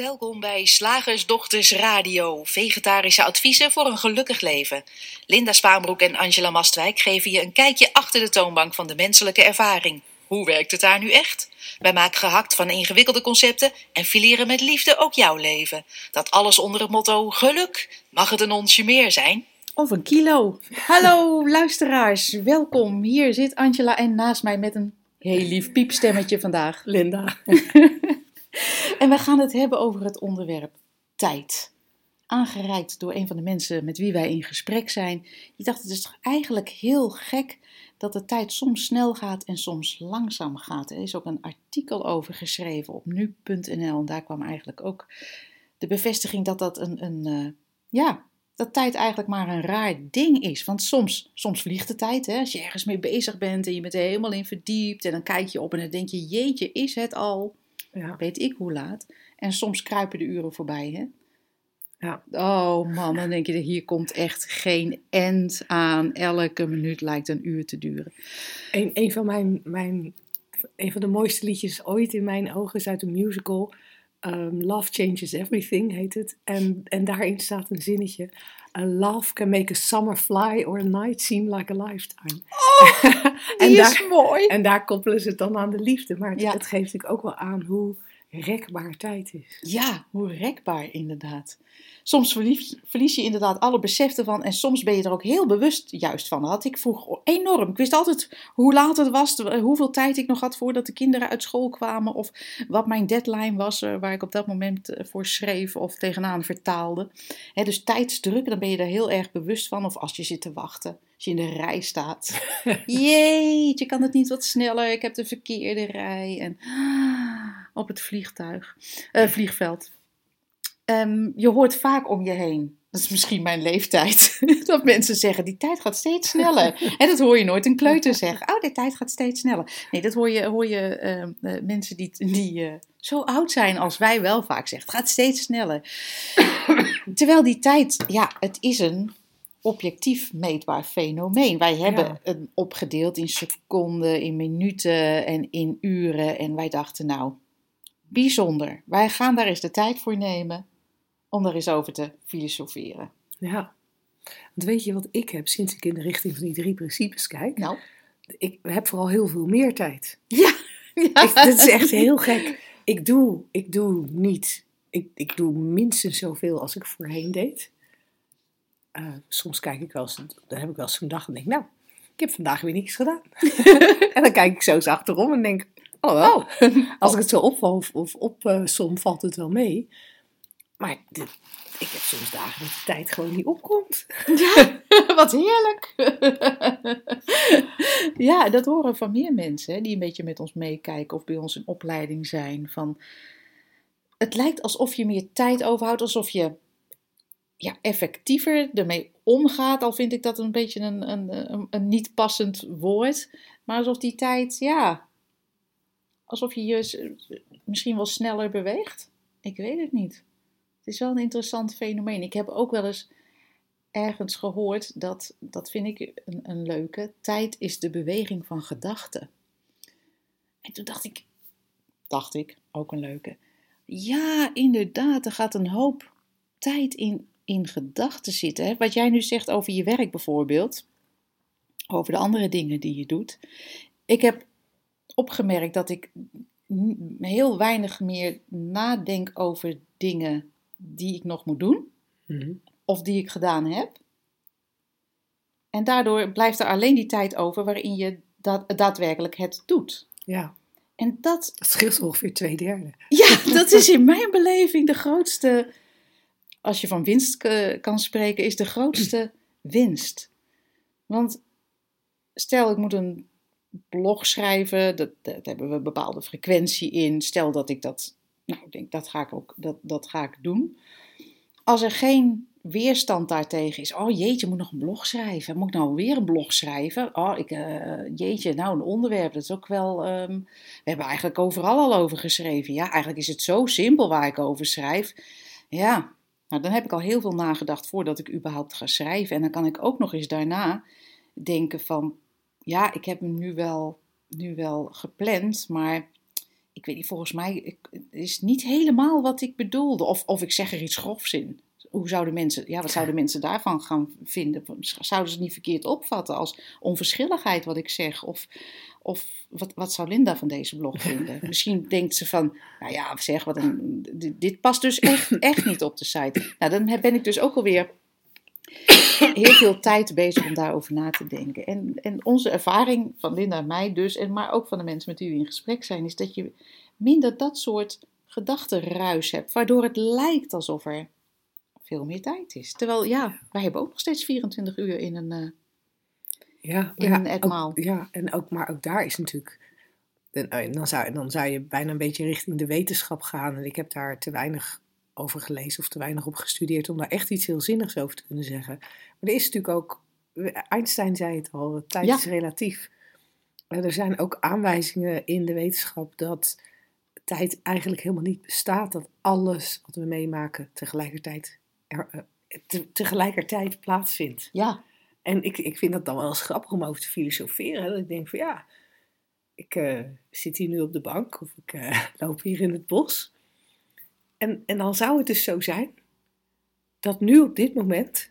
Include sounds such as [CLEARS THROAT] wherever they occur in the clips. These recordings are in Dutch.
Welkom bij Slagersdochters Radio, vegetarische adviezen voor een gelukkig leven. Linda Spaanbroek en Angela Mastwijk geven je een kijkje achter de toonbank van de menselijke ervaring. Hoe werkt het daar nu echt? Wij maken gehakt van ingewikkelde concepten en fileren met liefde ook jouw leven. Dat alles onder het motto geluk. Mag het een onsje meer zijn? Of een kilo. Hallo luisteraars, welkom. Hier zit Angela en naast mij met een heel lief piepstemmetje vandaag. Linda. [LAUGHS] En we gaan het hebben over het onderwerp tijd. Aangereikt door een van de mensen met wie wij in gesprek zijn. Die dacht, het is toch eigenlijk heel gek dat de tijd soms snel gaat en soms langzaam gaat. Er is ook een artikel over geschreven op nu.nl. En daar kwam eigenlijk ook de bevestiging dat dat een, een uh, ja, dat tijd eigenlijk maar een raar ding is. Want soms, soms vliegt de tijd. Hè? Als je ergens mee bezig bent en je bent er helemaal in verdiept. En dan kijk je op en dan denk je, jeetje, is het al? Ja. Weet ik hoe laat. En soms kruipen de uren voorbij, hè? Ja. Oh man, dan denk je, hier komt echt geen end aan. Elke minuut lijkt een uur te duren. Een, een van mijn, mijn een van de mooiste liedjes ooit in mijn ogen is uit een musical. Um, Love Changes Everything heet het. En, en daarin staat een zinnetje. A love can make a summer fly or a night seem like a lifetime. Oh, [LAUGHS] die is daar, mooi. En daar koppelen ze het dan aan de liefde. Maar het, het geeft natuurlijk ook wel aan hoe rekbaar tijd is. Ja, hoe rekbaar inderdaad. Soms verlies, je inderdaad alle besef ervan en soms ben je er ook heel bewust juist van. Dat had ik vroeger enorm. Ik wist altijd hoe laat het was, hoeveel tijd ik nog had voordat de kinderen uit school kwamen of wat mijn deadline was eh, waar ik op dat moment eh, voor schreef of tegenaan vertaalde. dus tijdsdruk, dan ben je er heel erg bewust van. Of als je zit te wachten, als je in de rij staat. [LAUGHS] Jeetje, kan het niet wat sneller? Ik heb de verkeerde rij. En op het vliegtuig, uh, vliegveld. Um, je hoort vaak om je heen. Dat is misschien mijn leeftijd. [LAUGHS] dat mensen zeggen, die tijd gaat steeds sneller. [LAUGHS] en dat hoor je nooit een kleuter zeggen. Oh, de tijd gaat steeds sneller. Nee, dat hoor je, hoor je uh, uh, mensen die, die uh, zo oud zijn als wij wel vaak zeggen. Het gaat steeds sneller. [COUGHS] Terwijl die tijd, ja, het is een objectief meetbaar fenomeen. Wij hebben ja. het opgedeeld in seconden, in minuten en in uren. En wij dachten, nou, bijzonder. Wij gaan daar eens de tijd voor nemen om er eens over te filosoferen. Ja, want weet je wat ik heb sinds ik in de richting van die drie principes kijk? Nou? Ik heb vooral heel veel meer tijd. Ja, ja. [LAUGHS] Ik, dat is echt heel gek. Ik doe, ik doe niet, ik, ik doe minstens zoveel als ik voorheen deed. Uh, soms kijk ik wel eens, dan heb ik wel eens een dag en denk nou, ik heb vandaag weer niks gedaan. [LAUGHS] en dan kijk ik zo eens achterom en denk, oh wel. Oh. [LAUGHS] Als ik het zo opval of, of opsom, uh, valt het wel mee. Maar ik heb soms dagen dat de tijd gewoon niet opkomt. Ja, [LAUGHS] wat heerlijk. ja, dat horen van meer mensen hè, die een beetje met ons meekijken of bij ons in opleiding zijn. Van, het lijkt alsof je meer tijd overhoudt, alsof je ja, effectiever ermee omgaat. Al vind ik dat een beetje een, een, een, niet passend woord. Maar alsof die tijd, ja, alsof je je misschien wel sneller beweegt. Ik weet het niet. Het is wel een interessant fenomeen. Ik heb ook wel eens ergens gehoord dat, dat vind ik een, een leuke, tijd is de beweging van gedachten. En toen dacht ik, dacht ik, ook een leuke. Ja, inderdaad, er gaat een hoop tijd in, in gedachten zitten. Hè? Wat jij nu zegt over je werk bijvoorbeeld, over de andere dingen die je doet. Ik heb opgemerkt dat ik heel weinig meer nadenk over dingen die ik nog moet doen, mm-hmm. of die ik gedaan heb. En daardoor blijft er alleen die tijd over waarin je dat, daadwerkelijk het doet. Ja. En dat. Dat scheelt ongeveer twee derde. Ja, dat is in mijn beleving de grootste. Als je van winst kan spreken, is de grootste [CLEARS THROAT] winst. Want stel, ik moet een blog schrijven, dat, hebben we een bepaalde frequentie in. Stel dat ik dat nou, ik denk, dat ga ik ook dat, dat ga ik doen. Als er geen weerstand daartegen is. Oh jeetje, moet nog een blog schrijven. Moet ik nou weer een blog schrijven? Oh, ik, uh, jeetje, nou een onderwerp. Dat is ook wel. Um, we hebben eigenlijk overal al over geschreven. Ja, eigenlijk is het zo simpel waar ik over schrijf. Ja, nou dan heb ik al heel veel nagedacht voordat ik überhaupt ga schrijven. En dan kan ik ook nog eens daarna denken van. Ja, ik heb hem nu wel, nu wel gepland, maar ik weet niet, volgens mij is niet helemaal wat ik bedoelde. Of, of ik zeg er iets grofs in. Hoe zouden mensen, ja, wat zouden mensen daarvan gaan vinden? Zouden ze het niet verkeerd opvatten als onverschilligheid wat ik zeg? Of, of wat, wat zou Linda van deze blog [LAUGHS] vinden? Misschien denkt ze van, nou ja, zeg, wat een, dit, dit past dus echt, echt niet op de site. Nou, dan ben ik dus ook alweer heel veel tijd bezig om daarover na te denken. En, en onze ervaring van Linda en mij dus, en maar ook van de mensen met wie we in gesprek zijn, is dat je minder dat soort gedachtenruis hebt, waardoor het lijkt alsof er veel meer tijd is. Terwijl, ja, wij hebben ook nog steeds 24 uur in een... eh, Ja, in ja, een etmaal. ook- ja, en ook, maar ook daar is natuurlijk. en, eh, Dan zou, dan zou je bijna een beetje richting de wetenschap gaan. En ik heb daar te weinig over gelezen of te weinig op gestudeerd om daar echt iets heel zinnigs over te kunnen zeggen. Maar er is natuurlijk ook. Einstein zei het al: tijd Ja. is relatief. Er zijn ook aanwijzingen in de wetenschap dat tijd eigenlijk helemaal niet bestaat. Dat alles wat we meemaken tegelijkertijd, er, eh, te- tegelijkertijd plaatsvindt. ja, En ik, ik vind dat dan wel eens grappig om over te filosoferen. hè. Dat ik denk van ja, ik eh, zit hier nu op de bank of ik eh, [LAUGHS] loop hier in het bos. En, en dan zou het dus zo zijn dat nu op dit moment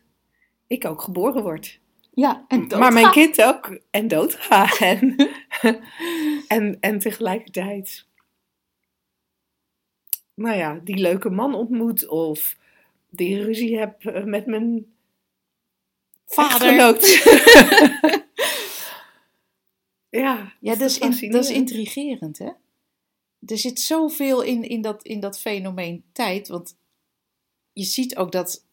ik ook geboren word. ja. En maar mijn doodgaan. kind ook en doodga. [LAUGHS] En, [LAUGHS] en, en tegelijkertijd, nou ja, die leuke man ontmoet of die ruzie heb eh, met mijn Vader. [LAUGHS] ja, Ja, dat is, in- dat is intrigerend, hè? Er zit zoveel in, in, dat, in dat fenomeen tijd. Want je ziet ook dat,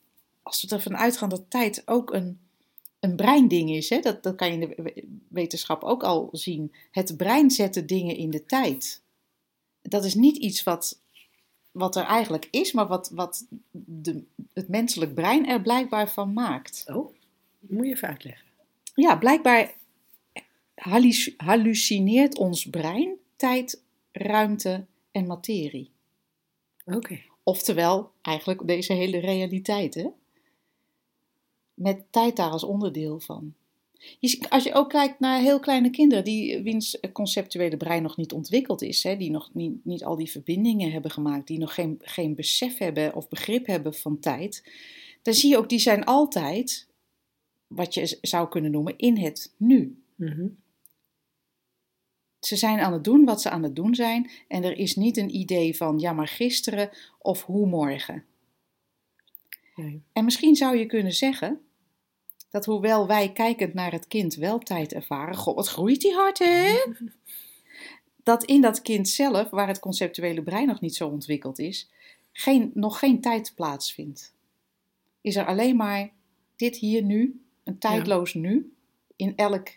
als we ervan uitgaan dat tijd ook een, een breinding is, hè? Dat, dat kan je in de we- wetenschap ook al zien. Het brein zet de dingen in de tijd. Dat is niet iets wat, wat er eigenlijk is, maar wat, wat de, het menselijk brein er blijkbaar van maakt. Oh, moet je even uitleggen. Ja, blijkbaar halluc- hallucineert ons brein tijd, ruimte en materie. Oké. Oftewel, eigenlijk deze hele realiteit, hè? Met tijd daar als onderdeel van. Je, als je ook kijkt naar heel kleine kinderen, die, wiens conceptuele brein nog niet ontwikkeld is, hè, die nog niet, niet al die verbindingen hebben gemaakt, die nog geen, geen besef hebben of begrip hebben van tijd, dan zie je ook, die zijn altijd, wat je zou kunnen noemen, in het nu. Mhm. Ze zijn aan het doen wat ze aan het doen zijn en er is niet een idee van ja, maar gisteren of hoe morgen. Nee. En misschien zou je kunnen zeggen dat hoewel wij kijkend naar het kind wel tijd ervaren, god wat groeit die hard hè? Dat in dat kind zelf, waar het conceptuele brein nog niet zo ontwikkeld is, geen, nog geen tijd plaatsvindt. Is er alleen maar dit hier nu, een tijdloos nu, in elk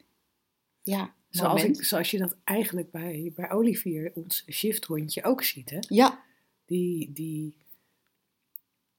ja, Zoals, ik, zoals je dat eigenlijk bij, bij Olivier, ons shifthondje, ook ziet. Hè? Ja, Die, die,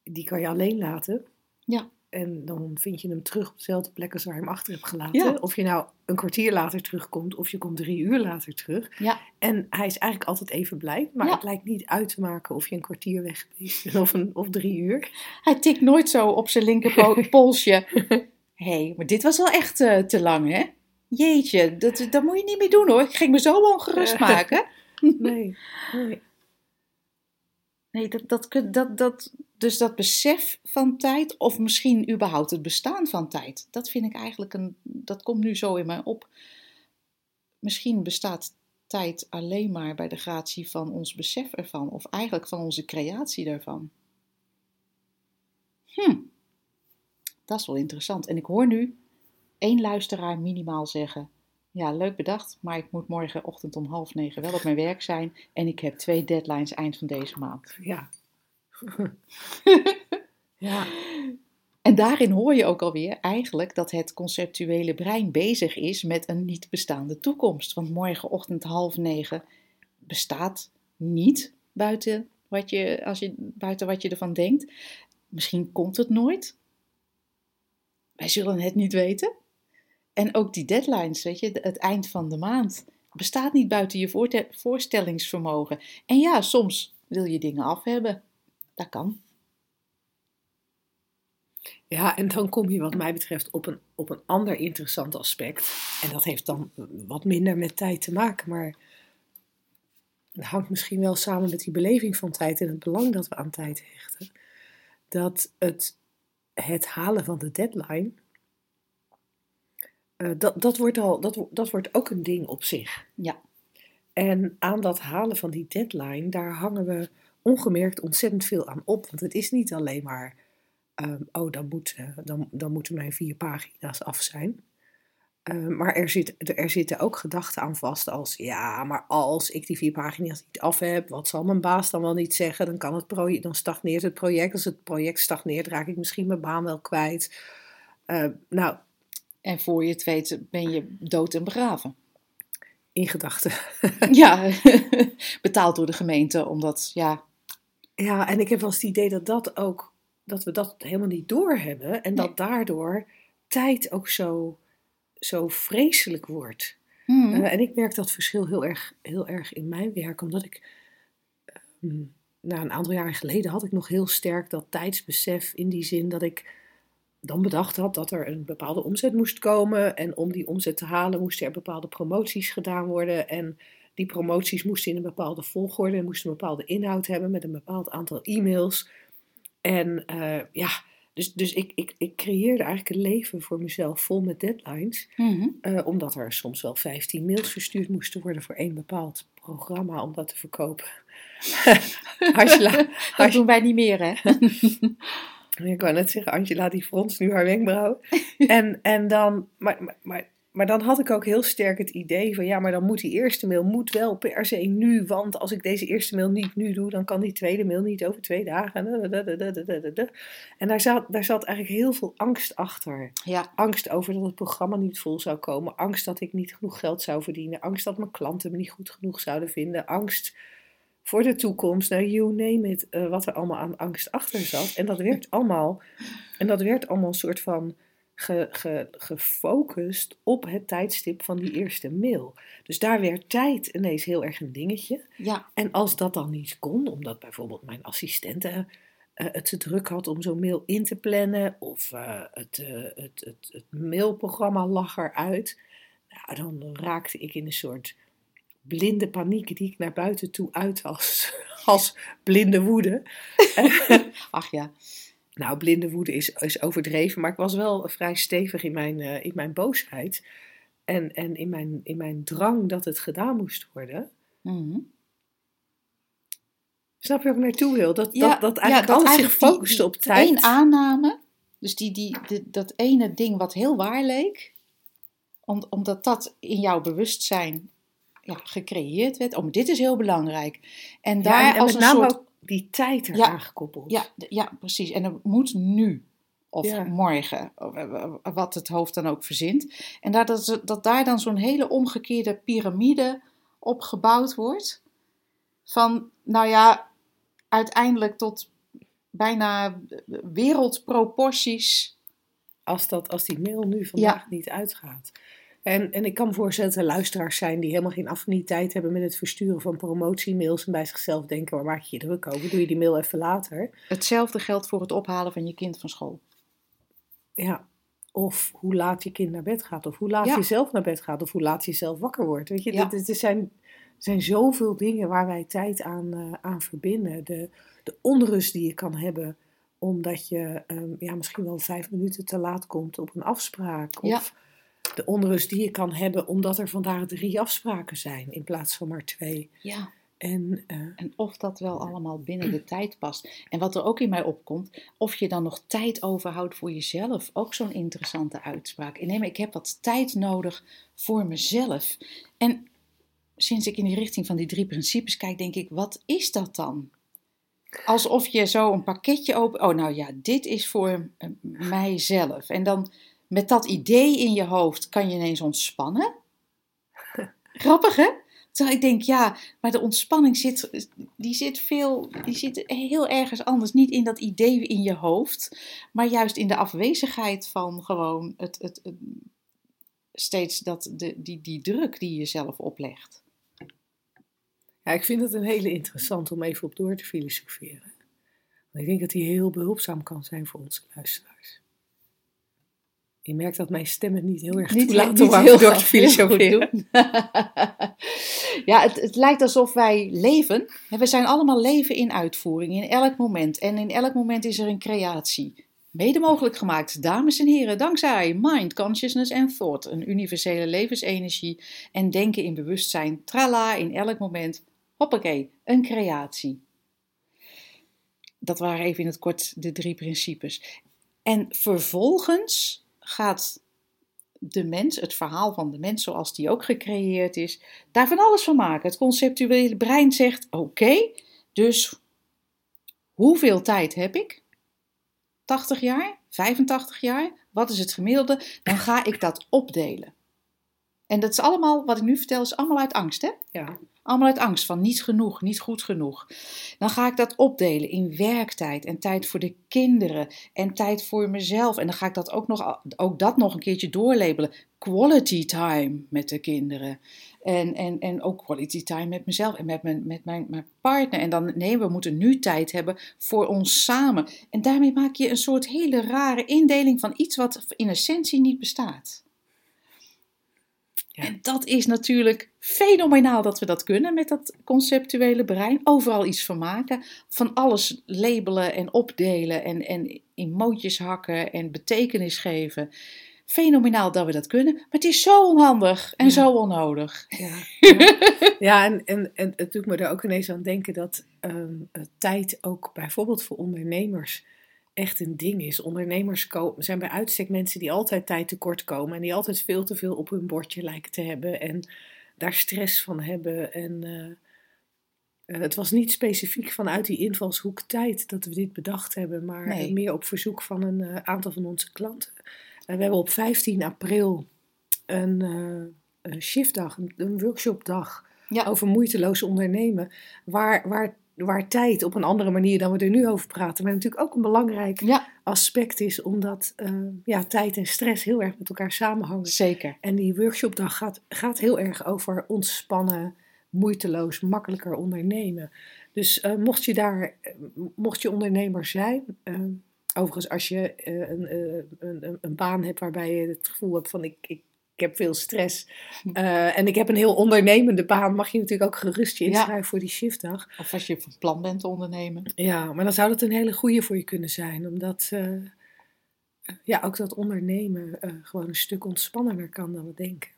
die kan je alleen laten. Ja. En dan vind je hem terug op dezelfde plek als waar je hem achter hebt gelaten. Ja. Of je nou een kwartier later terugkomt of je komt drie uur later terug. ja, En hij is eigenlijk altijd even blij. Maar Ja. het lijkt niet uit te maken of je een kwartier weg bent [LAUGHS] of, een, of drie uur. Hij tikt nooit zo op zijn linkerpolsje. [LAUGHS] Hé, hey, maar dit was wel echt eh, te lang, hè? Jeetje, dat, dat moet je niet meer doen hoor. Ik ging me zo ongerust maken. [LAUGHS] Nee, nee. Nee, dat, dat, dat, dat, dus dat besef van tijd, of misschien überhaupt het bestaan van tijd, dat vind ik eigenlijk een. Dat komt nu zo in mij op. Misschien bestaat tijd alleen maar bij de gratie van ons besef ervan, of eigenlijk van onze creatie daarvan. Hm, dat is wel interessant. En ik hoor nu één luisteraar minimaal zeggen: Ja, leuk bedacht, maar ik moet morgenochtend om half negen wel op mijn werk zijn en ik heb twee deadlines eind van deze maand. Ja. [LAUGHS] ja. En daarin hoor je ook alweer eigenlijk dat het conceptuele brein bezig is met een niet bestaande toekomst. Want morgenochtend half negen bestaat niet buiten wat je, als je, buiten wat je ervan denkt. Misschien komt het nooit. Wij zullen het niet weten. En ook die deadlines, weet je, het eind van de maand bestaat niet buiten je voorstellingsvermogen. En ja, soms wil je dingen af hebben. Dat kan. Ja, en dan kom je wat mij betreft op een, op een ander interessant aspect. En dat heeft dan wat minder met tijd te maken. Maar dat hangt misschien wel samen met die beleving van tijd en het belang dat we aan tijd hechten, dat het, het halen van de deadline, eh, dat, dat, wordt al, dat, dat wordt ook een ding op zich. Ja. En aan dat halen van die deadline, daar hangen we ongemerkt ontzettend veel aan op. Want het is niet alleen maar, ehm, oh, dan, moet, eh, dan, dan moeten mijn vier pagina's af zijn. Ehm, maar er, zit, er zitten ook gedachten aan vast als, ja, maar als ik die vier pagina's niet af heb, wat zal mijn baas dan wel niet zeggen? Dan, kan het project, dan stagneert het project. Als het project stagneert, raak ik misschien mijn baan wel kwijt. Ehm, nou, En voor je het weet ben je dood en begraven. in gedachten. [LAUGHS] Ja, [LAUGHS] betaald door de gemeente, omdat, ja, Ja, en ik heb wel eens het idee dat dat ook, dat we dat helemaal niet doorhebben. En dat Nee. daardoor tijd ook zo, zo vreselijk wordt. hmm, Eh, en ik merk dat verschil heel erg, heel erg in mijn werk, omdat ik, ehm, nou, een aantal jaren geleden had ik nog heel sterk dat tijdsbesef in die zin dat ik dan bedacht had dat er een bepaalde omzet moest komen. En om die omzet te halen moesten er bepaalde promoties gedaan worden. En die promoties moesten in een bepaalde volgorde en moesten een bepaalde inhoud hebben met een bepaald aantal e-mails. En eh, ja, dus, dus ik, ik, ik creëerde eigenlijk een leven voor mezelf vol met deadlines. mhm. Eh, omdat er soms wel 15 mails verstuurd moesten worden voor één bepaald programma om dat te verkopen. [LAUGHS] Angela, [LAUGHS] dat doen wij niet meer, hè? [LAUGHS] ik wou net zeggen, Angela die fronst nu haar wenkbrauw. [LAUGHS] En, en dan, maar, maar, maar, maar dan had ik ook heel sterk het idee van, ja, maar dan moet die eerste mail moet wel per se nu, want als ik deze eerste mail niet nu doe, dan kan die tweede mail niet over twee dagen. En daar zat, daar zat eigenlijk heel veel angst achter. Ja, Angst over dat het programma niet vol zou komen. Angst dat ik niet genoeg geld zou verdienen. Angst dat mijn klanten me niet goed genoeg zouden vinden. Angst voor de toekomst. Nou, you name it. eh, wat er allemaal aan angst achter zat. En dat werd [LAUGHS] allemaal, en dat werd allemaal een soort van ge, ge- gefocust op het tijdstip van die eerste mail. Dus daar werd tijd ineens heel erg een dingetje. ja, En als dat dan niet kon, omdat bijvoorbeeld mijn assistente eh, het te druk had om zo'n mail in te plannen, of eh, het, eh, het, het, het mailprogramma lag eruit, nou, dan raakte ik in een soort blinde paniek die ik naar buiten toe uit als, [LAUGHS] als blinde woede. [LAUGHS] ach ja. Nou, blinde woede is, is overdreven, maar ik was wel vrij stevig in mijn, eh, in mijn boosheid. En, en in, mijn, in mijn drang dat het gedaan moest worden. Mhm. Snap je waar ik naartoe wil? Dat, Ja, dat, dat ja, eigenlijk dat alles zich focuste die op tijd. Eén aanname, dus die, die, die- dat ene ding wat heel waar leek, om, omdat dat in jouw bewustzijn ja, gecreëerd werd. Oh, maar dit is heel belangrijk. En Ja, daar en als met een name soort... ook die tijd Ja, eraan gekoppeld. Ja, ja, precies. En dat moet nu. Of Ja. morgen, eh, wat het hoofd dan ook verzint. En dat, dat, dat daar dan zo'n hele omgekeerde piramide op gebouwd wordt. Van, nou ja, uiteindelijk tot bijna wereldproporties. Als, dat, als die mail nu vandaag niet uitgaat. En, en ik kan me voorstellen dat er luisteraars zijn die helemaal geen affiniteit hebben met het versturen van promotiemails. En bij zichzelf denken, waar maak je je druk over? Doe je die mail even later? Hetzelfde geldt voor het ophalen van je kind van school. Ja. Of hoe laat je kind naar bed gaat. Of hoe laat Ja. je zelf naar bed gaat. Of hoe laat je zelf wakker wordt. Weet je, Ja. dit- er, zijn, er zijn zoveel dingen waar wij tijd aan, eh, aan verbinden. De, de onrust die je kan hebben omdat je ehm, ja, misschien wel vijf minuten te laat komt op een afspraak. Ja. De onrust die je kan hebben omdat er vandaag drie afspraken zijn in plaats van maar twee. Ja. En eh, En of dat wel allemaal binnen de tijd past. En wat er ook in mij opkomt, of je dan nog tijd overhoudt voor jezelf. Ook zo'n interessante uitspraak. Nee, maar ik heb wat tijd nodig voor mezelf. En sinds ik in die richting van die drie principes kijk, denk ik, wat is dat dan? Alsof je zo een pakketje open. Oh, nou ja, dit is voor mijzelf. En dan met dat idee in je hoofd kan je ineens ontspannen. [LAUGHS] Grappig, hè? Terwijl ik denk, ja, maar de ontspanning zit, die zit, veel, die zit heel ergens anders. Niet in dat idee in je hoofd, maar juist in de afwezigheid van gewoon het, het, steeds dat, de, die, die druk die je zelf oplegt. ja, ik vind het een hele interessant om even op door te filosoferen. Want ik denk dat die heel behulpzaam kan zijn voor onze luisteraars. Je merkt dat mijn stem het niet heel erg Niet, toelaat niet om heel door te filosoferen. doen. [LAUGHS] ja, het, het lijkt alsof wij leven. En We zijn allemaal leven in uitvoering, in elk moment. En in elk moment is er een creatie. Mede mogelijk gemaakt, dames en heren, dankzij mind, consciousness en thought. Een universele levensenergie en denken in bewustzijn. Trala, in elk moment. Hoppakee, een creatie. Dat waren even in het kort de drie principes. En vervolgens gaat de mens, het verhaal van de mens zoals die ook gecreëerd is, daar van alles van maken. Het conceptuele brein zegt: oké, dus hoeveel tijd heb ik? 80 jaar? 85 jaar? Wat is het gemiddelde? Dan ga ik dat opdelen. En dat is allemaal, wat ik nu vertel, is allemaal uit angst, hè? Ja. Allemaal uit angst van niet genoeg, niet goed genoeg. Dan ga ik dat opdelen in werktijd en tijd voor de kinderen en tijd voor mezelf. En dan ga ik dat ook nog, ook dat nog een keertje doorlabelen. Quality time met de kinderen. En, en, en ook quality time met mezelf en met mijn, met mijn, mijn partner. En dan, nee, we moeten nu tijd hebben voor ons samen. En daarmee maak je een soort hele rare indeling van iets wat in essentie niet bestaat. En dat is natuurlijk fenomenaal dat we dat kunnen met dat conceptuele brein. Overal iets van maken, van alles labelen en opdelen en, en in mootjes hakken en betekenis geven. Fenomenaal dat we dat kunnen, maar het is zo onhandig en Ja. zo onnodig. Ja, ja. [LAUGHS] ja en, en, en het doet me er ook ineens aan denken dat ehm, eh, tijd ook bijvoorbeeld voor ondernemers echt een ding is. Ondernemers zijn bij uitstek mensen die altijd tijd tekort komen en die altijd veel te veel op hun bordje lijken te hebben en daar stress van hebben. En eh, eh, het was niet specifiek vanuit die invalshoek tijd dat we dit bedacht hebben, maar Nee. meer op verzoek van een eh, aantal van onze klanten. En we hebben op 15 april een, een shiftdag, een, een workshopdag Ja, over moeiteloos ondernemen. Waar, waar, waar tijd op een andere manier dan we er nu over praten, maar natuurlijk ook een belangrijk ja aspect is, omdat eh, ja, tijd en stress heel erg met elkaar samenhangen. zeker. En die workshopdag gaat, gaat heel erg over ontspannen, moeiteloos, makkelijker ondernemen. Dus eh, mocht je daar, eh, mocht je ondernemer zijn, overigens als je een, een, een, een baan hebt waarbij je het gevoel hebt van ik, ik, ik heb veel stress eh, en ik heb een heel ondernemende baan, mag je natuurlijk ook gerust je Ja. inschrijven voor die shiftdag. Of als je van plan bent te ondernemen. Ja, maar dan zou dat een hele goede voor je kunnen zijn, omdat eh, ja, ook dat ondernemen eh, gewoon een stuk ontspannender kan dan we denken.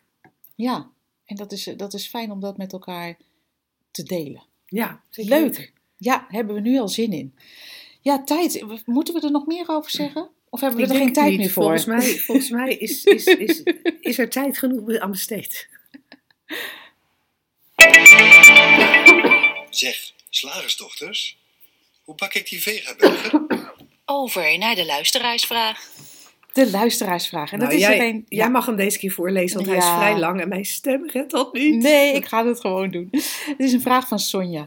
Ja, en dat is, dat is fijn om dat met elkaar te delen. Ja, zeker Leuk. Ja, hebben we nu al zin in. Ja, tijd. Moeten we er nog meer over zeggen? Of hebben we Ik er geen tijd niet. meer voor? Volgens mij, [LAUGHS] volgens mij is, is, is, is er tijd genoeg aan besteed. Zeg, slagersdochters, hoe pak ik die vegaburger? Over naar de luisteraarsvraag. De luisteraarsvraag. En dat Nou, is jij, er een. jij mag hem deze keer voorlezen, want hij is vrij lang en mijn stem redt dat niet. Nee, ik ga het gewoon doen. Het is een vraag van Sonja.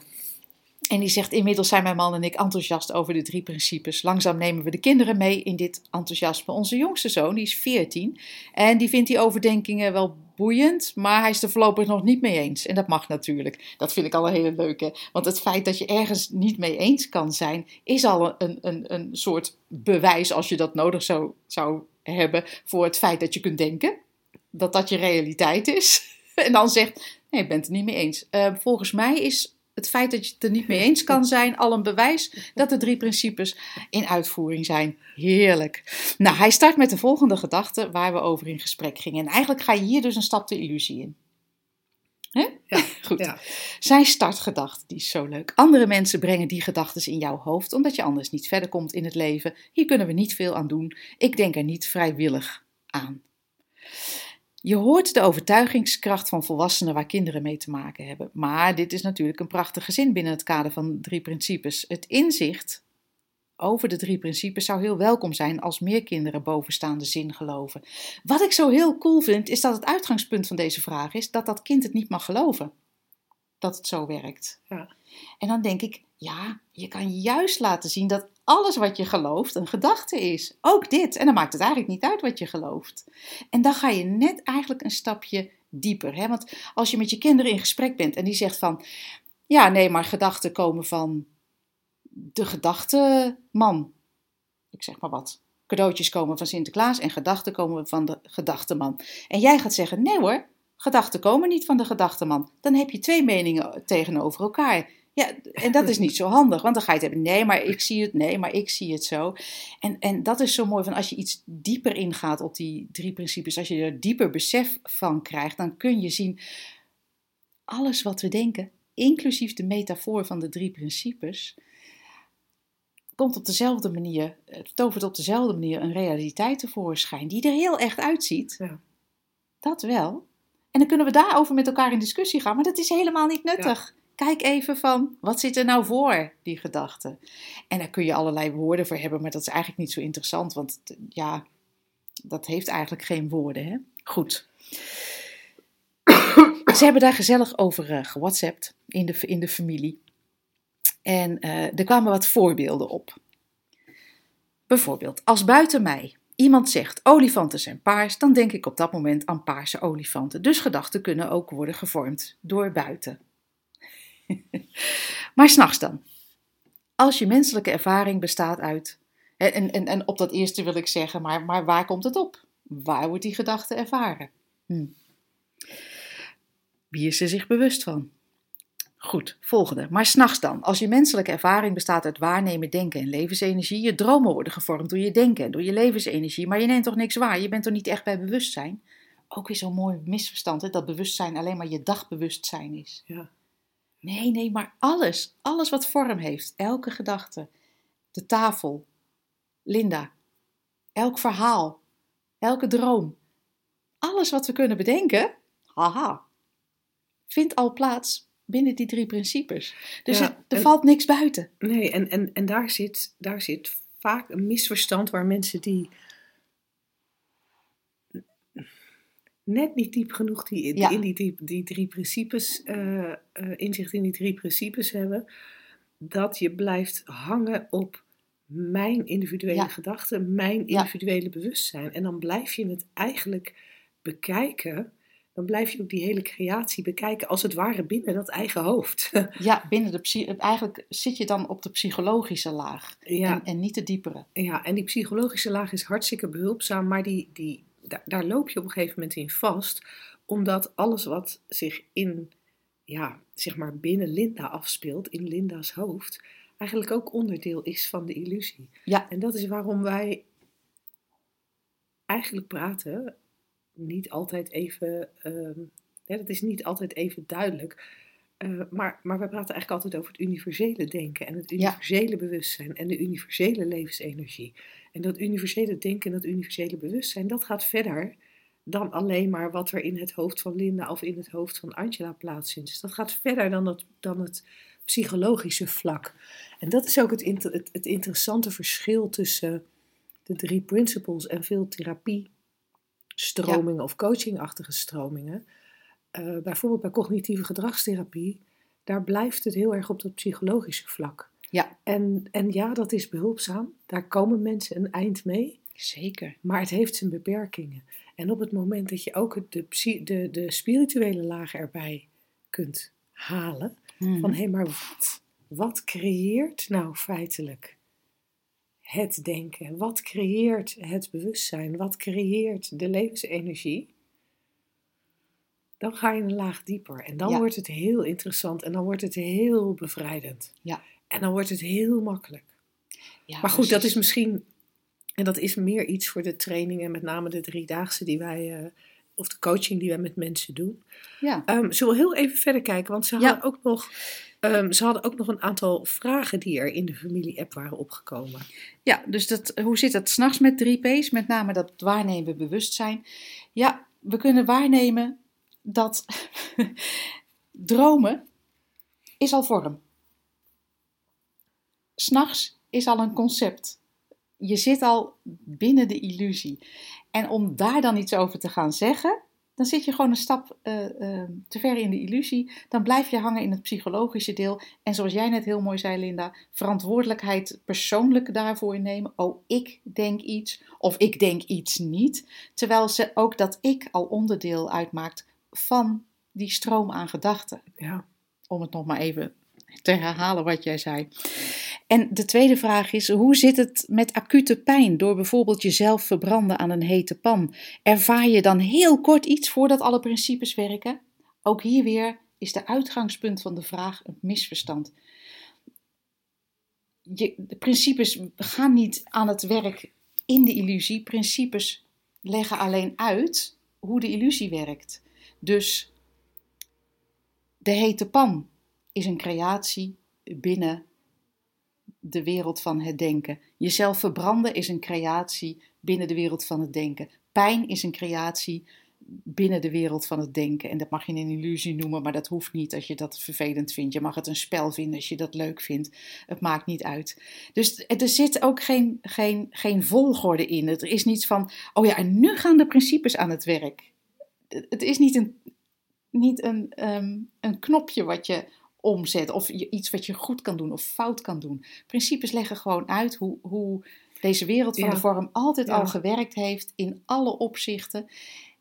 En die zegt: Inmiddels zijn mijn man en ik enthousiast over de drie principes. Langzaam nemen we de kinderen mee in dit enthousiasme. Onze jongste zoon, die is 14. En die vindt die overdenkingen wel boeiend, maar hij is er voorlopig nog niet mee eens. En dat mag natuurlijk. Dat vind ik al een hele leuke. Want het feit dat je ergens niet mee eens kan zijn, is al een, een, een soort bewijs, als je dat nodig zou, zou hebben, voor het feit dat je kunt denken. Dat dat je realiteit is. [LAUGHS] En dan zegt, nee, ik ben het er niet mee eens. Eh, volgens mij is het feit dat je het er niet mee eens kan zijn al een bewijs dat de drie principes in uitvoering zijn. Heerlijk. Nou, hij start met de volgende gedachte waar we over in gesprek gingen. En eigenlijk ga je hier dus een stap de illusie in. Hè? Ja, [LAUGHS] Goed. ja. Zijn startgedachte, die is zo leuk. Andere mensen brengen die gedachten in jouw hoofd, omdat je anders niet verder komt in het leven. Hier kunnen we niet veel aan doen. Ik denk er niet vrijwillig aan. Je hoort de overtuigingskracht van volwassenen waar kinderen mee te maken hebben. Maar dit is natuurlijk een prachtige zin binnen het kader van drie principes. Het inzicht over de drie principes zou heel welkom zijn als meer kinderen bovenstaande zin geloven. Wat ik zo heel cool vind, is dat het uitgangspunt van deze vraag is dat dat kind het niet mag geloven. Dat het zo werkt. Ja. En dan denk ik, ja, je kan juist laten zien dat alles wat je gelooft een gedachte is. Ook dit. En dan maakt het eigenlijk niet uit wat je gelooft. En dan ga je net eigenlijk een stapje dieper. Hè? Want als je met je kinderen in gesprek bent en die zegt van, ja, nee, maar gedachten komen van de gedachteman. Ik zeg maar wat. Cadeautjes komen van Sinterklaas en gedachten komen van de gedachteman. En jij gaat zeggen: nee hoor, gedachten komen niet van de gedachteman. Dan heb je twee meningen tegenover elkaar. Ja, en dat is niet zo handig, want dan ga je het hebben. Nee, maar ik zie het. Nee, maar ik zie het zo. En, en dat is zo mooi van als je iets dieper ingaat op die drie principes, als je er dieper besef van krijgt, dan kun je zien alles wat we denken, inclusief de metafoor van de drie principes, komt op dezelfde manier, het tovert op dezelfde manier een realiteit tevoorschijn die er heel echt uitziet. Ja. Dat wel. En dan kunnen we daarover met elkaar in discussie gaan, maar dat is helemaal niet nuttig. Kijk even van, wat zit er nou voor, die gedachte? En daar kun je allerlei woorden voor hebben, maar dat is eigenlijk niet zo interessant, want ja, dat heeft eigenlijk geen woorden. Hè? Goed. Ze hebben daar gezellig over uh, in de, in de familie. En uh, er kwamen wat voorbeelden op. Bijvoorbeeld, als buiten mij iemand zegt olifanten zijn paars, dan denk ik op dat moment aan paarse olifanten. Dus gedachten kunnen ook worden gevormd door buiten. [LAUGHS] maar s'nachts dan. Als je menselijke ervaring bestaat uit. En, en, en op dat eerste wil ik zeggen, maar, maar waar komt het op? Waar wordt die gedachte ervaren? Hm. Wie is er zich bewust van? Goed, volgende. Maar s'nachts dan, als je menselijke ervaring bestaat uit waarnemen, denken en levensenergie, je dromen worden gevormd door je denken en door je levensenergie, maar je neemt toch niks waar, je bent toch niet echt bij bewustzijn? Ook weer zo'n mooi misverstand, hè, dat bewustzijn alleen maar je dagbewustzijn is. Ja. Nee, nee, maar alles, alles wat vorm heeft, elke gedachte, de tafel, Linda, elk verhaal, elke droom, alles wat we kunnen bedenken, haha, vindt al plaats binnen die drie principes. Dus Ja, het- er en- valt niks buiten. Nee, en, en, en daar, zit, daar zit vaak een misverstand waar mensen die net niet diep genoeg die, Ja. in die, die, die drie principes, eh, eh, inzicht in die drie principes hebben, dat je blijft hangen op mijn individuele Ja. gedachten, mijn Ja. individuele bewustzijn. En dan blijf je het eigenlijk bekijken, dan blijf je ook die hele creatie bekijken als het ware binnen dat eigen hoofd. [LAUGHS] Ja, binnen de eigenlijk zit je dan op de psychologische laag ja. en, en niet de diepere. Ja, en die psychologische laag is hartstikke behulpzaam, maar die, die, daar, daar loop je op een gegeven moment in vast, omdat alles wat zich in, ja, zeg maar binnen Linda afspeelt, in Linda's hoofd, eigenlijk ook onderdeel is van de illusie. Ja. En dat is waarom wij eigenlijk praten niet altijd even, ehm, hè, dat is niet altijd even duidelijk. Eh, maar, maar we praten eigenlijk altijd over het universele denken en het Ja. universele bewustzijn en de universele levensenergie. En dat universele denken en dat universele bewustzijn, dat gaat verder dan alleen maar wat er in het hoofd van Linda of in het hoofd van Angela plaatsvindt. Dus dat gaat verder dan het, dan het psychologische vlak. En dat is ook het, inter- het, het interessante verschil tussen de drie principles en veel therapiestromingen of coachingachtige stromingen. Eh, bijvoorbeeld bij cognitieve gedragstherapie, daar blijft het heel erg op dat psychologische vlak. Ja. En, en ja, dat is behulpzaam. Daar komen mensen een eind mee. Zeker. Maar het heeft zijn beperkingen. En op het moment dat je ook de, de, de spirituele laag erbij kunt halen, Mhm. van hé, maar wat, wat creëert nou feitelijk het denken? Wat creëert het bewustzijn? Wat creëert de levensenergie? Dan ga je een laag dieper en dan Ja. wordt het heel interessant en dan wordt het heel bevrijdend. Ja. En dan wordt het heel makkelijk. Ja, Maar goed, dat is misschien, en dat is meer iets voor de trainingen, met name de driedaagse die wij, eh, of de coaching die wij met mensen doen. Ja. Ehm zullen we heel even verder kijken, want ze Ja. hadden, ook nog, ehm, ze hadden ook nog een aantal vragen die er in de familie-app waren opgekomen. Ja, dus dat, hoe zit het s'nachts met 3P's? Met name dat waarnemen bewustzijn. Ja, we kunnen waarnemen dat [LAUGHS] dromen is al vorm. S'nachts is al een concept. Je zit al binnen de illusie. En om daar dan iets over te gaan zeggen, dan zit je gewoon een stap eh, eh, te ver in de illusie. Dan blijf je hangen in het psychologische deel. En zoals jij net heel mooi zei, Linda, verantwoordelijkheid persoonlijk daarvoor nemen. Oh, ik denk iets of ik denk iets niet. Terwijl ze ook dat ik al onderdeel uitmaakt van die stroom aan gedachten Ja, om het nog maar even te herhalen wat jij zei. En de tweede vraag is: hoe zit het met acute pijn door bijvoorbeeld jezelf verbranden aan een hete pan? Ervaar je dan heel kort iets voordat alle principes werken? Ook hier weer is de uitgangspunt van de vraag een misverstand. Je, de principes gaan niet aan het werk in de illusie. Principes leggen alleen uit hoe de illusie werkt. Dus de hete pan is een creatie binnen de wereld van het denken. Jezelf verbranden is een creatie binnen de wereld van het denken. Pijn is een creatie binnen de wereld van het denken. En dat mag je een illusie noemen, maar dat hoeft niet als je dat vervelend vindt. Je mag het een spel vinden als je dat leuk vindt. Het maakt niet uit. Dus er zit ook geen, geen, geen volgorde in. Er is niets van, oh ja, en nu gaan de principes aan het werk. Het is niet een, niet een, ehm, een knopje wat je omzet of iets wat je goed kan doen of fout kan doen. Principes leggen gewoon uit hoe, hoe deze wereld van Ja. de vorm altijd Ja. al gewerkt heeft in alle opzichten.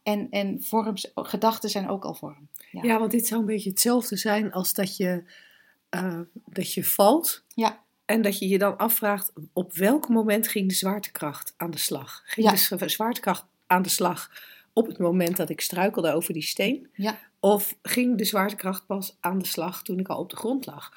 En, en vorms, gedachten zijn ook al vorm. Ja. Ja, want dit zou een beetje hetzelfde zijn als dat je, eh, dat je valt. Ja. En dat je je dan afvraagt, op welk moment ging de zwaartekracht aan de slag? Ging de zwa- zwaartekracht aan de slag op het moment dat ik struikelde over die steen? Ja. Of ging de zwaartekracht pas aan de slag toen ik al op de grond lag?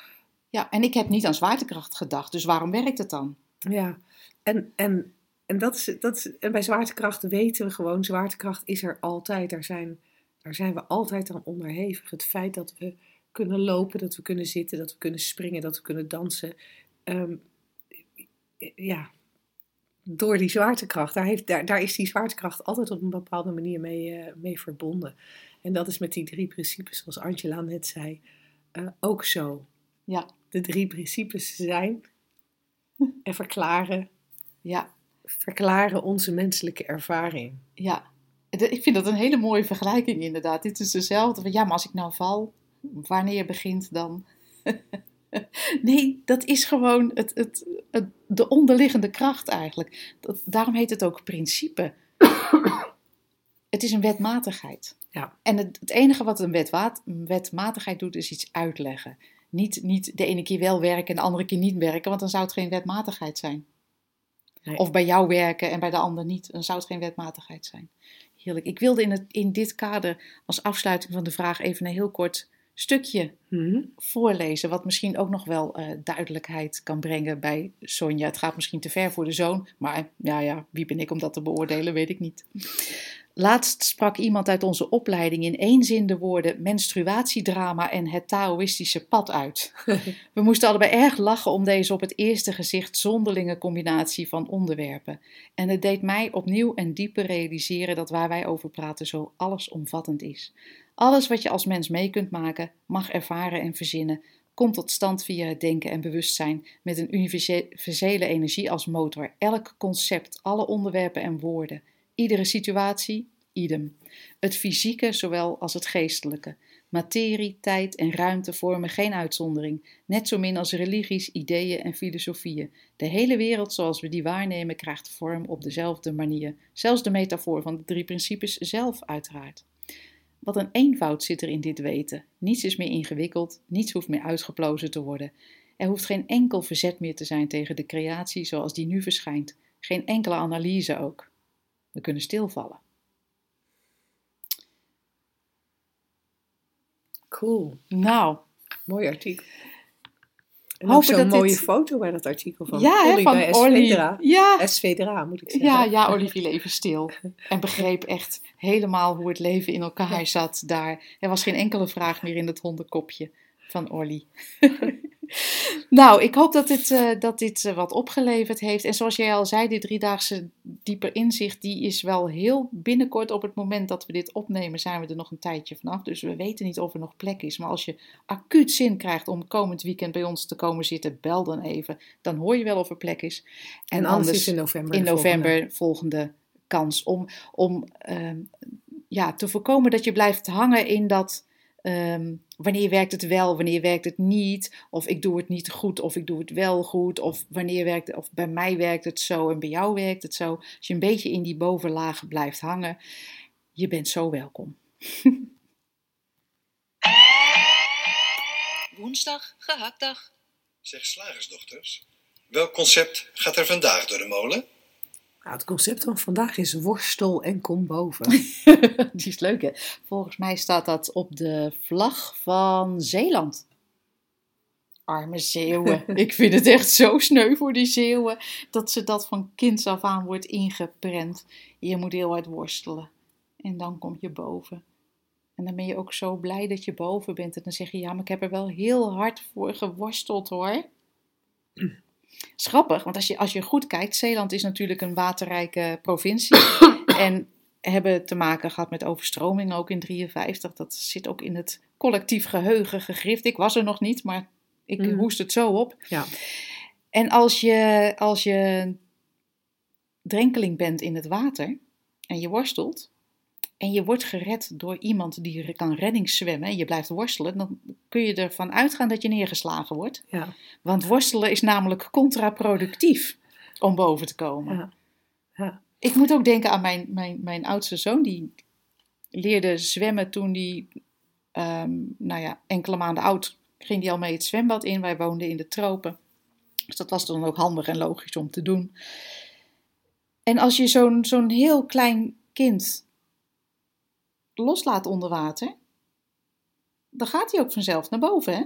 ja, en ik heb niet aan zwaartekracht gedacht, dus waarom werkt het dan? Ja, en, en, en, dat is, dat is, en bij zwaartekracht weten we gewoon, zwaartekracht is er altijd. Daar zijn, daar zijn we altijd aan onderhevig. Het feit dat we kunnen lopen, dat we kunnen zitten, dat we kunnen springen, dat we kunnen dansen. ehm, ja, door die zwaartekracht. Daar, heeft, daar, daar is die zwaartekracht altijd op een bepaalde manier mee, eh, mee verbonden. En dat is met die drie principes, zoals Angela net zei, eh, ook zo. Ja. De drie principes zijn en verklaren, Ja, verklaren onze menselijke ervaring. ja. Ik vind dat een hele mooie vergelijking inderdaad. Dit is dezelfde van, ja, maar als ik nou val, wanneer begint dan? [LAUGHS] [LAUGHS] nee, dat is gewoon het, het, het, de onderliggende kracht eigenlijk. Dat, daarom heet het ook principe. [COUGHS] het is een wetmatigheid. Ja. En het, het enige wat een wetwaat, wetmatigheid doet, is iets uitleggen. Niet, niet de ene keer wel werken en de andere keer niet werken, want dan zou het geen wetmatigheid zijn. Nee. Of bij jou werken en bij de ander niet, dan zou het geen wetmatigheid zijn. Heerlijk. Ik wilde in, het, in dit kader als afsluiting van de vraag even een heel kort stukje Mhm. voorlezen, wat misschien ook nog wel eh, duidelijkheid kan brengen bij Sonja. Het gaat misschien te ver voor de zoon, maar ja, ja, wie ben ik om dat te beoordelen, weet ik niet. Laatst sprak iemand uit onze opleiding in één zin de woorden menstruatiedrama en het Taoïstische pad uit. [LAUGHS] We moesten allebei erg lachen om deze op het eerste gezicht zonderlinge combinatie van onderwerpen. En het deed mij opnieuw en dieper realiseren dat waar wij over praten zo allesomvattend is. Alles wat je als mens mee kunt maken, mag ervaren en verzinnen, komt tot stand via het denken en bewustzijn met een universele energie als motor. Elk concept, alle onderwerpen en woorden, iedere situatie, idem. Het fysieke zowel als het geestelijke. Materie, tijd en ruimte vormen geen uitzondering, net zo min als religies, ideeën en filosofieën. De hele wereld zoals we die waarnemen krijgt vorm op dezelfde manier, zelfs de metafoor van de drie principes zelf uiteraard. Wat een eenvoud zit er in dit weten. Niets is meer ingewikkeld, niets hoeft meer uitgeplozen te worden. Er hoeft geen enkel verzet meer te zijn tegen de creatie zoals die nu verschijnt. Geen enkele analyse ook. We kunnen stilvallen. Cool, Nou, mooi artikel. En Hopen zo'n dit- mooie foto bij dat artikel van ja, hè, Olly van bij Olly. Esvedra. Ja, moet ik zeggen. ja, ja, viel even stil. En begreep echt helemaal hoe het leven in elkaar zat daar. Er was geen enkele vraag meer in dat hondenkopje van Olly. Nou, ik hoop dat dit, eh, dat dit eh, wat opgeleverd heeft. En zoals jij al zei, die driedaagse dieper inzicht, die is wel heel binnenkort. Op het moment dat we dit opnemen, zijn we er nog een tijdje vanaf. Dus we weten niet of er nog plek is. Maar als je acuut zin krijgt om komend weekend bij ons te komen zitten, bel dan even. Dan hoor je wel of er plek is. En anders is in november. in volgende. november volgende kans om, om ehm, ja, te voorkomen dat je blijft hangen in dat ehm, wanneer werkt het wel, wanneer werkt het niet, of ik doe het niet goed of ik doe het wel goed, of wanneer werkt of bij mij werkt het zo en bij jou werkt het zo. Als je een beetje in die bovenlagen blijft hangen, je bent zo welkom. [LAUGHS] Woensdag, gehaktdag. Zeg slagersdochters, Welk concept gaat er vandaag door de molen? Nou, het concept van vandaag is worstel en kom boven. [LAUGHS] Die is leuk, hè? Volgens mij staat dat op de vlag van Zeeland. Arme Zeeuwen. [LAUGHS] Ik vind het echt zo sneu voor die Zeeuwen dat ze dat van kinds af aan wordt ingeprent. Je moet heel hard worstelen. En dan kom je boven. En dan ben je ook zo blij dat je boven bent. En dan zeg je, ja, maar ik heb er wel heel hard voor geworsteld hoor. Is grappig, want als je, als je goed kijkt, Zeeland is natuurlijk een waterrijke provincie. [COUGHS] en hebben te maken gehad met overstroming ook in 53. Dat zit ook in het collectief geheugen gegrift. Ik was er nog niet, maar ik Mhm. hoest het zo op. Ja. En als je, als je drenkeling bent in het water en je worstelt en je wordt gered door iemand die kan reddingszwemmen en je blijft worstelen, dan kun je ervan uitgaan dat je neergeslagen wordt. Ja. Want worstelen is namelijk contraproductief om boven te komen. Ja. Ja. Ik moet ook denken aan mijn, mijn, mijn oudste zoon, die leerde zwemmen toen hij, ehm, nou ja, enkele maanden oud, ging hij al mee het zwembad in. Wij woonden in de tropen. Dus dat was dan ook handig en logisch om te doen. En als je zo'n zo'n heel klein kind loslaat onder water, dan gaat hij ook vanzelf naar boven, hè?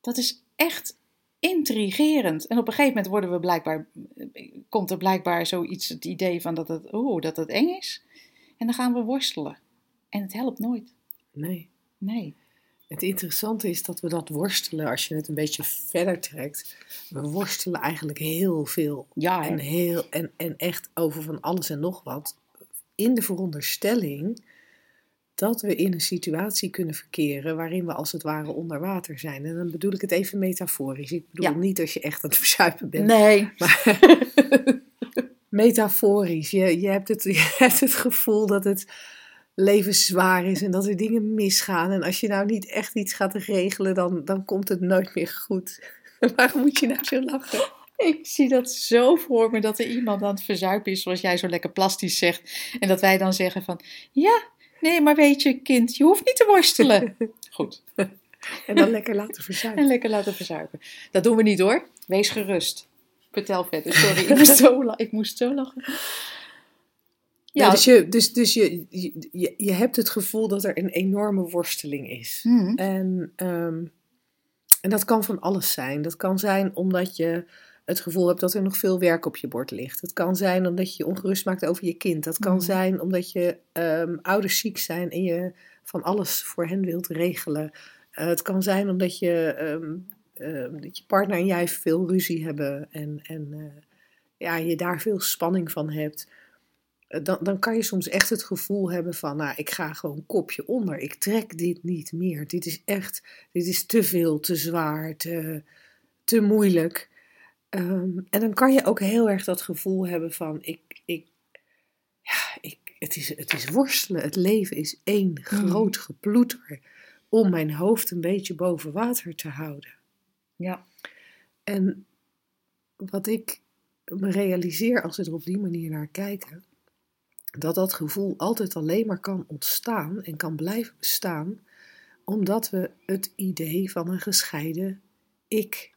Dat is echt intrigerend. En op een gegeven moment worden we blijkbaar, komt er blijkbaar zoiets, het idee van dat het, oh, dat het eng is. En dan gaan we worstelen. En het helpt nooit. Nee. Nee. Het interessante is dat we dat worstelen, als je het een beetje verder trekt, we worstelen eigenlijk heel veel. Ja, hè? En, heel, en, en echt over van alles en nog wat. In de veronderstelling dat we in een situatie kunnen verkeren waarin we als het ware onder water zijn. En dan bedoel ik het even metaforisch. Ik bedoel Ja. niet als je echt aan het verzuipen bent. Nee. Maar [LAUGHS] metaforisch. Je, je, hebt het, [LAUGHS] je hebt het gevoel dat het leven zwaar is en dat er dingen misgaan. En als je nou niet echt iets gaat regelen, dan, dan komt het nooit meer goed. [LAUGHS] Waarom moet je nou zo lachen? Ik zie dat zo voor me dat er iemand aan het verzuipen is, zoals jij zo lekker plastisch zegt. En dat wij dan zeggen van, ja, nee, maar weet je, kind, je hoeft niet te worstelen. [LAUGHS] Goed. En dan lekker laten verzuipen. [LAUGHS] En lekker laten verzuipen. Dat doen we niet hoor. Wees gerust. Vertel verder. Sorry, ik moest zo, ik moest zo lachen. Ja, dus je, dus, dus je, je, je- je hebt het gevoel dat er een enorme worsteling is. Mhm. En, ehm, en dat kan van alles zijn. Dat kan zijn omdat je het gevoel hebt dat er nog veel werk op je bord ligt. Het kan zijn omdat je je ongerust maakt over je kind. Dat kan Mhm. zijn omdat je ehm, ouders ziek zijn en je van alles voor hen wilt regelen. Eh, het kan zijn omdat je, ehm, ehm, dat je partner en jij veel ruzie hebben en, en eh, ja, je daar veel spanning van hebt. Eh, Dan, dan kan je soms echt het gevoel hebben van, nou, ik ga gewoon kopje onder. Ik trek dit niet meer. Dit is echt, dit is te veel, te zwaar, te, te moeilijk. Ehm, en dan kan je ook heel erg dat gevoel hebben van, ik, ik, ja, ik, het, is, het is worstelen. Het leven is één groot geploeter om mijn hoofd een beetje boven water te houden. ja. En wat ik me realiseer als we er op die manier naar kijken, dat dat gevoel altijd alleen maar kan ontstaan en kan blijven bestaan, omdat we het idee van een gescheiden ik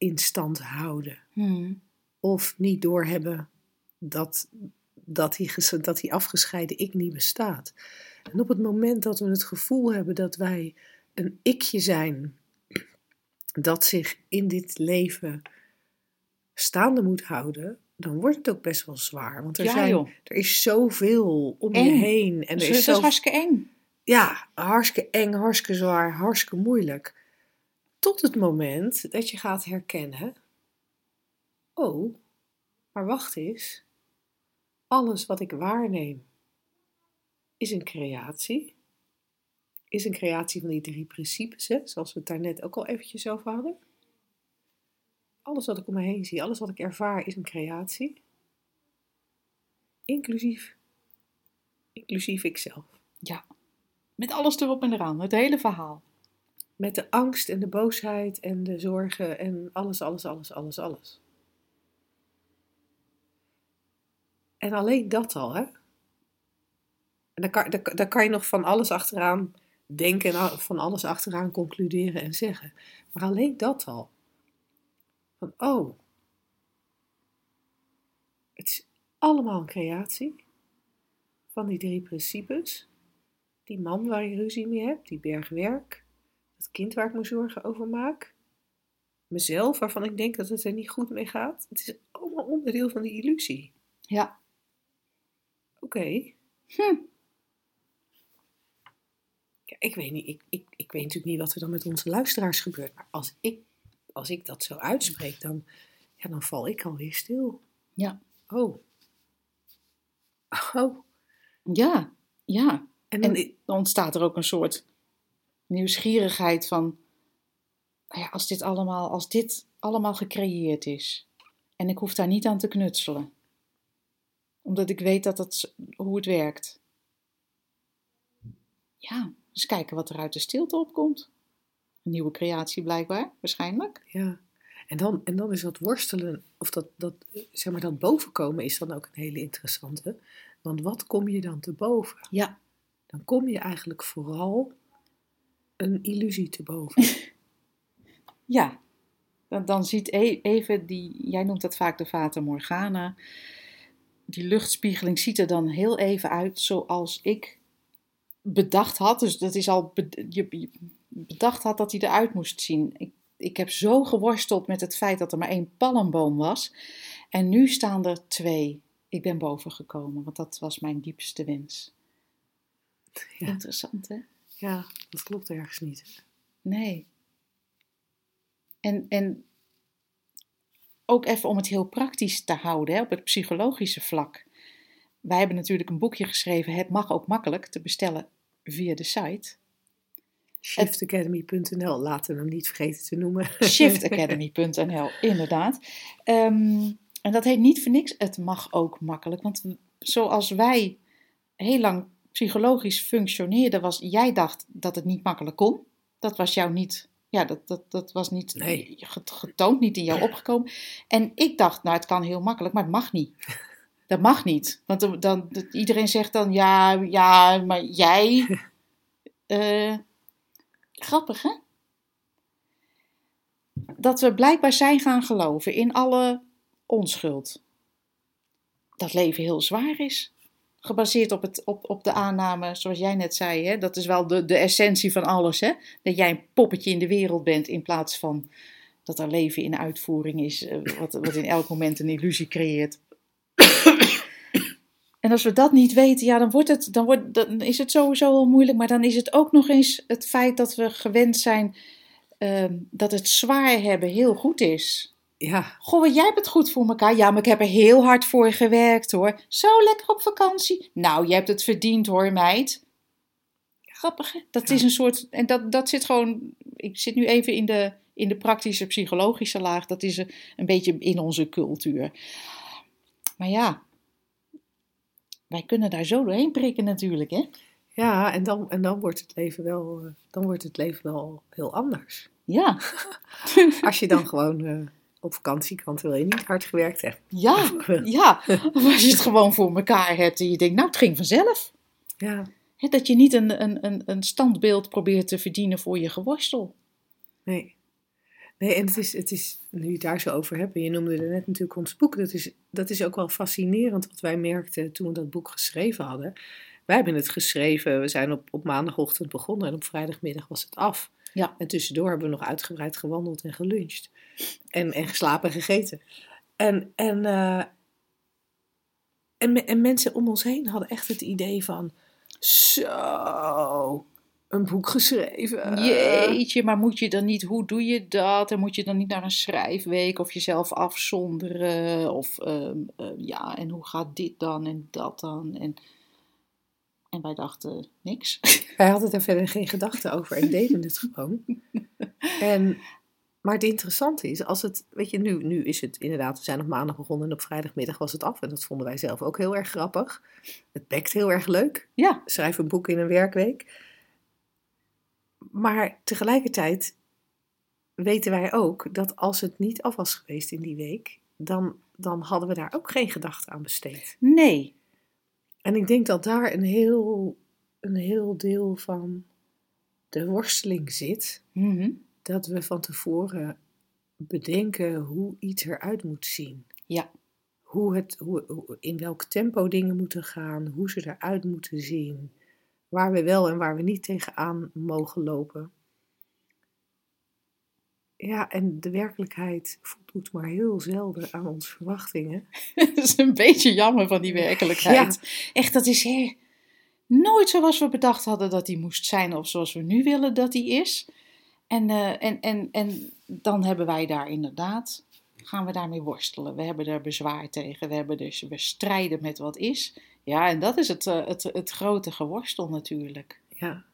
in stand houden. Mhm. Of niet doorhebben dat, dat, die, dat die afgescheiden ik niet bestaat. En op het moment dat we het gevoel hebben dat wij een ikje zijn dat zich in dit leven staande moet houden, dan wordt het ook best wel zwaar. Want er, Ja, zijn, joh. er is zoveel om je heen. En Dus er is is zo, hartstikke eng. ja, hartstikke eng, hartstikke zwaar, hartstikke moeilijk. Tot het moment dat je gaat herkennen: oh, maar wacht eens. Alles wat ik waarneem is een creatie. Is een creatie van die drie principes, hè, zoals we het daar net ook al eventjes over hadden. Alles wat ik om me heen zie, alles wat ik ervaar, is een creatie. Inclusief, inclusief ikzelf. Ja. Met alles erop en eraan. Het hele verhaal. Met de angst en de boosheid en de zorgen en alles, alles, alles, alles, alles. En alleen dat al, hè? En dan kan, dan kan je nog van alles achteraan denken en van alles achteraan concluderen en zeggen. Maar alleen dat al. Van, oh, het is allemaal een creatie van die drie principes. Die man waar je ruzie mee hebt, die berg dat kind waar ik me zorgen over maak, mezelf waarvan ik denk dat het er niet goed mee gaat. Het is allemaal onderdeel van die illusie. Ja. Oké. Hm. Ja, ik weet niet, ik, ik, ik weet natuurlijk niet wat er dan met onze luisteraars gebeurt. Maar als ik, als ik dat zo uitspreek, dan, ja, dan val ik alweer stil. Ja. Oh. Oh. Ja. Ja. En dan, En dan ontstaat er ook een soort nieuwsgierigheid van, nou ja, als dit allemaal, als dit allemaal gecreëerd is en ik hoef daar niet aan te knutselen, omdat ik weet dat het, hoe het werkt. Ja, eens kijken wat er uit de stilte opkomt. Een nieuwe creatie blijkbaar, waarschijnlijk. ja. En dan, en dan is dat worstelen, of dat, dat, zeg maar, dat bovenkomen is dan ook een hele interessante. Want wat kom je dan te boven? Ja. Dan kom je eigenlijk vooral een illusie te boven. [LAUGHS] Ja, dan, dan ziet e- even die, jij noemt dat vaak de Fata Morgana, die luchtspiegeling ziet er dan heel even uit zoals ik bedacht had. Dus dat is al, je, bedacht had dat hij eruit moest zien. Ik, ik heb zo geworsteld met het feit dat er maar één palmboom was. En nu staan er twee. Ik ben boven gekomen, want dat was mijn diepste wens. Ja. Interessant, hè? Ja, dat klopt ergens niet. Nee. En, en ook even om het heel praktisch te houden, hè, op het psychologische vlak. Wij hebben natuurlijk een boekje geschreven, Het mag ook makkelijk, te bestellen via de site. Shiftacademy.nl, laten we hem niet vergeten te noemen. [LAUGHS] shiftacademy.nl, inderdaad. Ehm, en dat heet niet voor niks, het mag ook makkelijk. Want zoals wij heel lang psychologisch functioneerden, was jij dacht dat het niet makkelijk kon. Dat was jou niet, ja, dat, dat, dat was niet Nee. getoond, niet in jou opgekomen. En ik dacht, nou, het kan heel makkelijk, maar het mag niet. [LAUGHS] Dat mag niet. Want dan, dan, iedereen zegt dan, ja, ja, maar jij. [LAUGHS] eh, grappig, hè? Dat we blijkbaar zijn gaan geloven in alle onschuld. Dat leven heel zwaar is. Gebaseerd op, het, op, op de aanname, zoals jij net zei, hè? dat is wel de, de essentie van alles. Hè? Dat jij een poppetje in de wereld bent in plaats van dat er leven in uitvoering is, eh, wat, wat in elk moment een illusie creëert. En als we dat niet weten, ja, dan, wordt het, dan, wordt, dan is het sowieso al moeilijk. Maar dan is het ook nog eens het feit dat we gewend zijn ehm, dat het zwaar hebben heel goed is. Ja, Goh, jij hebt het goed voor elkaar. Ja, maar ik heb er heel hard voor gewerkt hoor. Zo lekker op vakantie. Nou, je hebt het verdiend hoor, meid. Grappig, hè? Dat Ja. is een soort. En dat, dat zit gewoon. Ik zit nu even in de, in de praktische psychologische laag. Dat is een, een beetje in onze cultuur. Maar ja, wij kunnen daar zo doorheen prikken natuurlijk, hè? ja en, dan, en dan, wordt het leven wel, eh, dan wordt het leven wel heel anders. Ja, [LAUGHS] Als je dan gewoon eh, op vakantie kan terwijl je niet hard gewerkt hebt. ja, [LAUGHS] ja. Of als je het gewoon voor elkaar hebt en je denkt, nou, het ging vanzelf. Ja, dat je niet een, een, een, een standbeeld probeert te verdienen voor je geworstel. nee. Nee, en het is, het is, nu je het daar zo over hebt, en je noemde er net natuurlijk ons boek, dat is, dat is ook wel fascinerend wat wij merkten toen we dat boek geschreven hadden. Wij hebben het geschreven, we zijn op, op maandagochtend begonnen en op vrijdagmiddag was het af. Ja. En tussendoor hebben we nog uitgebreid gewandeld en geluncht. En, en geslapen en gegeten. En, en, eh, en, me- en mensen om ons heen hadden echt het idee van, zo, een boek geschreven. Jeetje, maar moet je dan niet, hoe doe je dat? En moet je dan niet naar een schrijfweek of jezelf afzonderen? Of ehm, eh, ja, en hoe gaat dit dan en dat dan? En, en wij dachten, niks. [LAUGHS] Wij hadden daar verder geen gedachten over en deden het gewoon. [LAUGHS] En, maar het interessante is, als het, weet je, nu, nu is het inderdaad, we zijn op maandag begonnen en op vrijdagmiddag was het af. En dat vonden wij zelf ook heel erg grappig. Het bekt heel erg leuk. Ja, Schrijf een boek in een werkweek. Maar tegelijkertijd weten wij ook dat als het niet af was geweest in die week, dan, dan hadden we daar ook geen gedachte aan besteed. nee. En ik denk dat daar een heel, een heel deel van de worsteling zit. Mhm. Dat we van tevoren bedenken hoe iets eruit moet zien. Ja. Hoe het, hoe, hoe- in welk tempo dingen moeten gaan, hoe ze eruit moeten zien. Waar we wel en waar we niet tegenaan mogen lopen. Ja, en de werkelijkheid voldoet maar heel zelden aan onze verwachtingen. [LAUGHS] dat is een beetje jammer van die werkelijkheid. Echt, dat is hè, nooit zoals we bedacht hadden dat die moest zijn, of zoals we nu willen dat die is. En, eh, en, en, en dan hebben wij daar inderdaad, gaan we daarmee worstelen. We hebben er bezwaar tegen, we, hebben dus, we strijden met wat is. Ja, en dat is het, eh, het, het grote geworstel natuurlijk. Ja,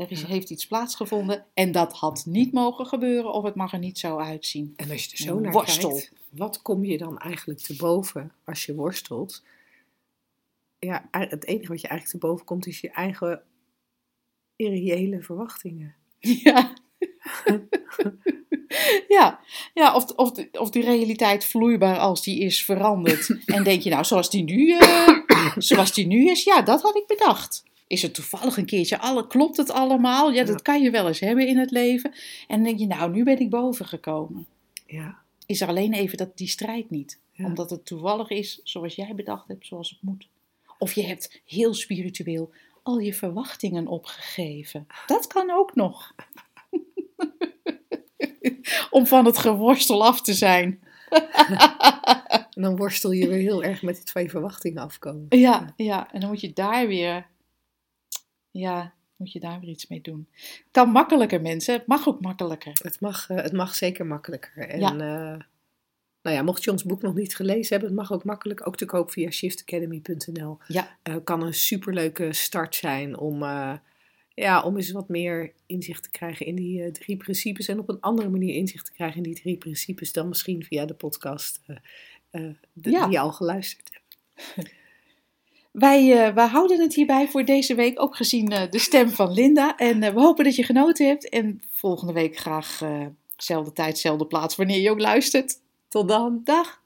Er is, heeft iets plaatsgevonden en dat had niet mogen gebeuren of het mag er niet zo uitzien. en als je er zo naar worstel. kijkt, wat kom je dan eigenlijk te boven als je worstelt? Ja, het enige wat je eigenlijk te boven komt is je eigen irreële verwachtingen. Ja. [LAUGHS] ja, ja of, of, of die realiteit vloeibaar als die is veranderd. [LAUGHS] En denk je nou, zoals die nu, eh, zoals die nu is, ja, dat had ik bedacht. Is het toevallig een keertje, alle, klopt het allemaal? Ja, dat Ja. kan je wel eens hebben in het leven. En dan denk je, nou, nu ben ik boven gekomen. Ja, Is er alleen even dat, die strijd niet. Ja. Omdat het toevallig is zoals jij bedacht hebt, zoals het moet. Of je hebt heel spiritueel al je verwachtingen opgegeven. Dat kan ook nog. [LAUGHS] Om van het geworstel af te zijn. en [LAUGHS] dan worstel je weer heel erg met die twee verwachtingen afkomen. Ja, ja, en dan moet je daar weer. Ja, moet je daar weer iets mee doen. Kan makkelijker, mensen. Het mag ook makkelijker. Het mag, eh, het mag zeker makkelijker. En Ja. eh, nou ja, mocht je ons boek nog niet gelezen hebben, het mag ook makkelijk ook te koop via shiftacademy.nl. Ja. Eh, kan een superleuke start zijn om, ja, om eens wat meer inzicht te krijgen in die drie principes. En op een andere manier inzicht te krijgen in die drie principes dan misschien via de podcast de- Ja. die je al geluisterd hebt. [LAUGHS] Wij, eh, wij houden het hierbij voor deze week, ook gezien eh, de stem van Linda. En eh, we hopen dat je genoten hebt. En volgende week graag eh, zelfde tijd, zelfde plaats, wanneer je ook luistert. Tot dan. Dag!